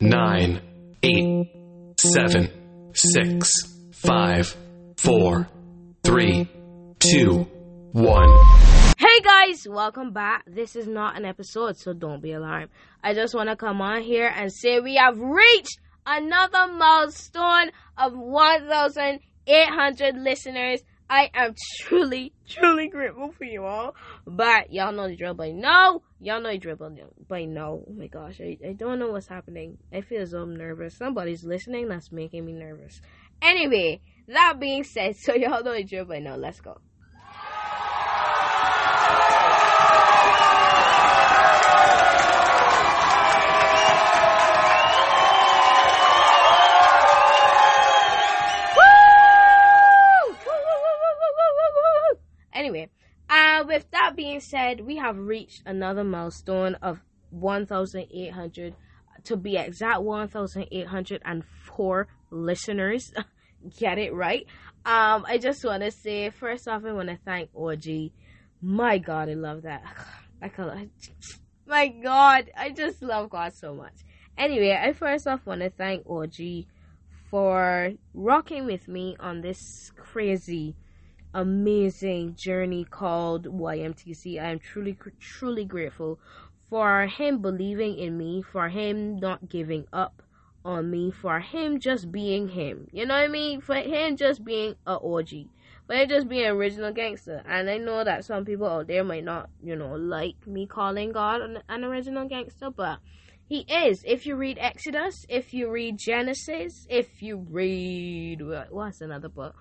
nine, eight, seven, six, five, four, three, two, one. Hey guys, welcome back. This is not an episode, so don't be alarmed. I just want to come on here and say we have reached another milestone of 1,800 listeners. I am truly, truly grateful for you all. But y'all know the drill by no, Y'all know the drill by no. Oh my gosh, I, I don't know what's happening. I feel so nervous. Somebody's listening that's making me nervous. Anyway, that being said, so y'all know the drill by no. Let's go. Being said, we have reached another milestone of 1,800, to be exact, 1,804 listeners. Get it right? Um, I just want to say, first off, I want to thank OG. My God, I love that. I can, my God, I just love God so much. Anyway, I first off want to thank OG for rocking with me on this crazy amazing journey called YMTC. I am truly, truly grateful for him believing in me, for him not giving up on me, for him just being him. You know what I mean? For him just being a OG. For him just being original gangster. And I know that some people out there might not, you know, like me calling God an, an original gangster, but he is. If you read Exodus, if you read Genesis, if you read what's another book?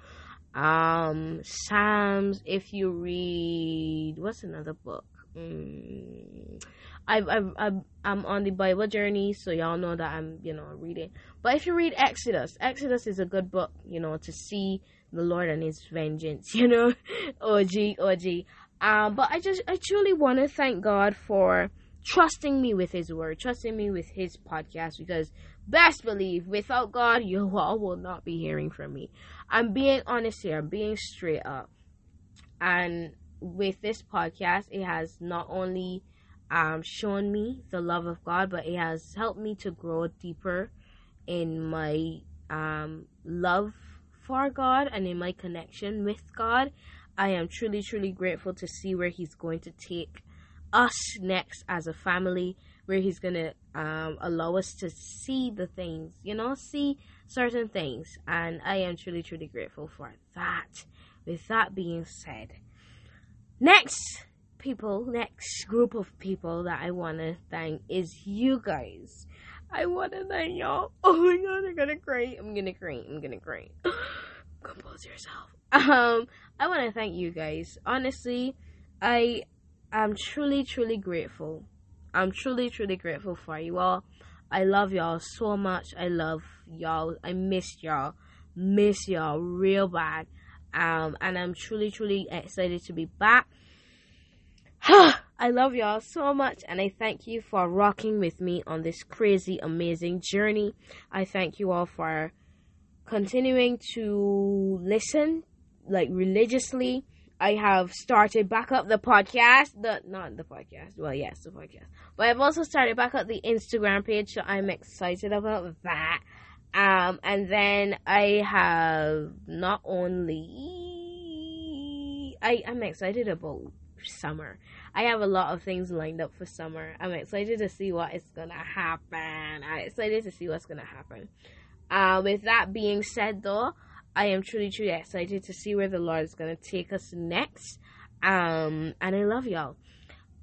Um psalms if you read what's another book? Mm, I've, I've, I've i'm on the bible journey so y'all know that i'm you know reading. But if you read exodus exodus is a good book you know to see the lord and his vengeance you know? Og og um but i just i truly want to thank god for trusting me with his word trusting me with his podcast because best believe without god you all will not be hearing from me I'm being honest here, I'm being straight up. And with this podcast, it has not only um, shown me the love of God, but it has helped me to grow deeper in my um, love for God and in my connection with God. I am truly, truly grateful to see where He's going to take us next as a family, where He's to um, allow us to see the things, you know, see certain things. And I am truly, truly grateful for that. With that being said, next people, next group of people that I want to thank is you guys. I want to thank y'all. Oh my god, I'm gonna cry. I'm gonna cry. I'm gonna cry. Compose yourself. Um, I want to thank you guys. Honestly, I am truly, truly grateful. I'm truly, truly grateful for you all. I love y'all so much. I love y'all. I miss y'all. Miss y'all real bad. Um, and I'm truly, truly excited to be back. I love y'all so much, and I thank you for rocking with me on this crazy, amazing journey. I thank you all for continuing to listen, like religiously. I have started back up the podcast, the not the podcast. Well, yes, the podcast. But I've also started back up the Instagram page, so I'm excited about that. Um, and then I have not only I am excited about summer. I have a lot of things lined up for summer. I'm excited to see what is gonna happen. I'm excited to see what's gonna happen. Uh, with that being said, though, I am truly, truly excited to see where the Lord is gonna take us next. Um, and I love y'all.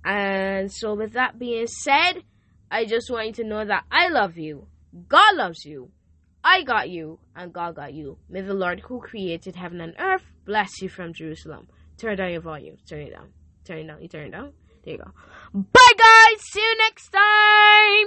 And so, with that being said, I just want you to know that I love you. God loves you. I got you, and God got you. May the Lord who created heaven and earth bless you from Jerusalem. Turn down your volume. Turn it down. Turn it down. You turn it down. There you go. Bye, guys. See you next time.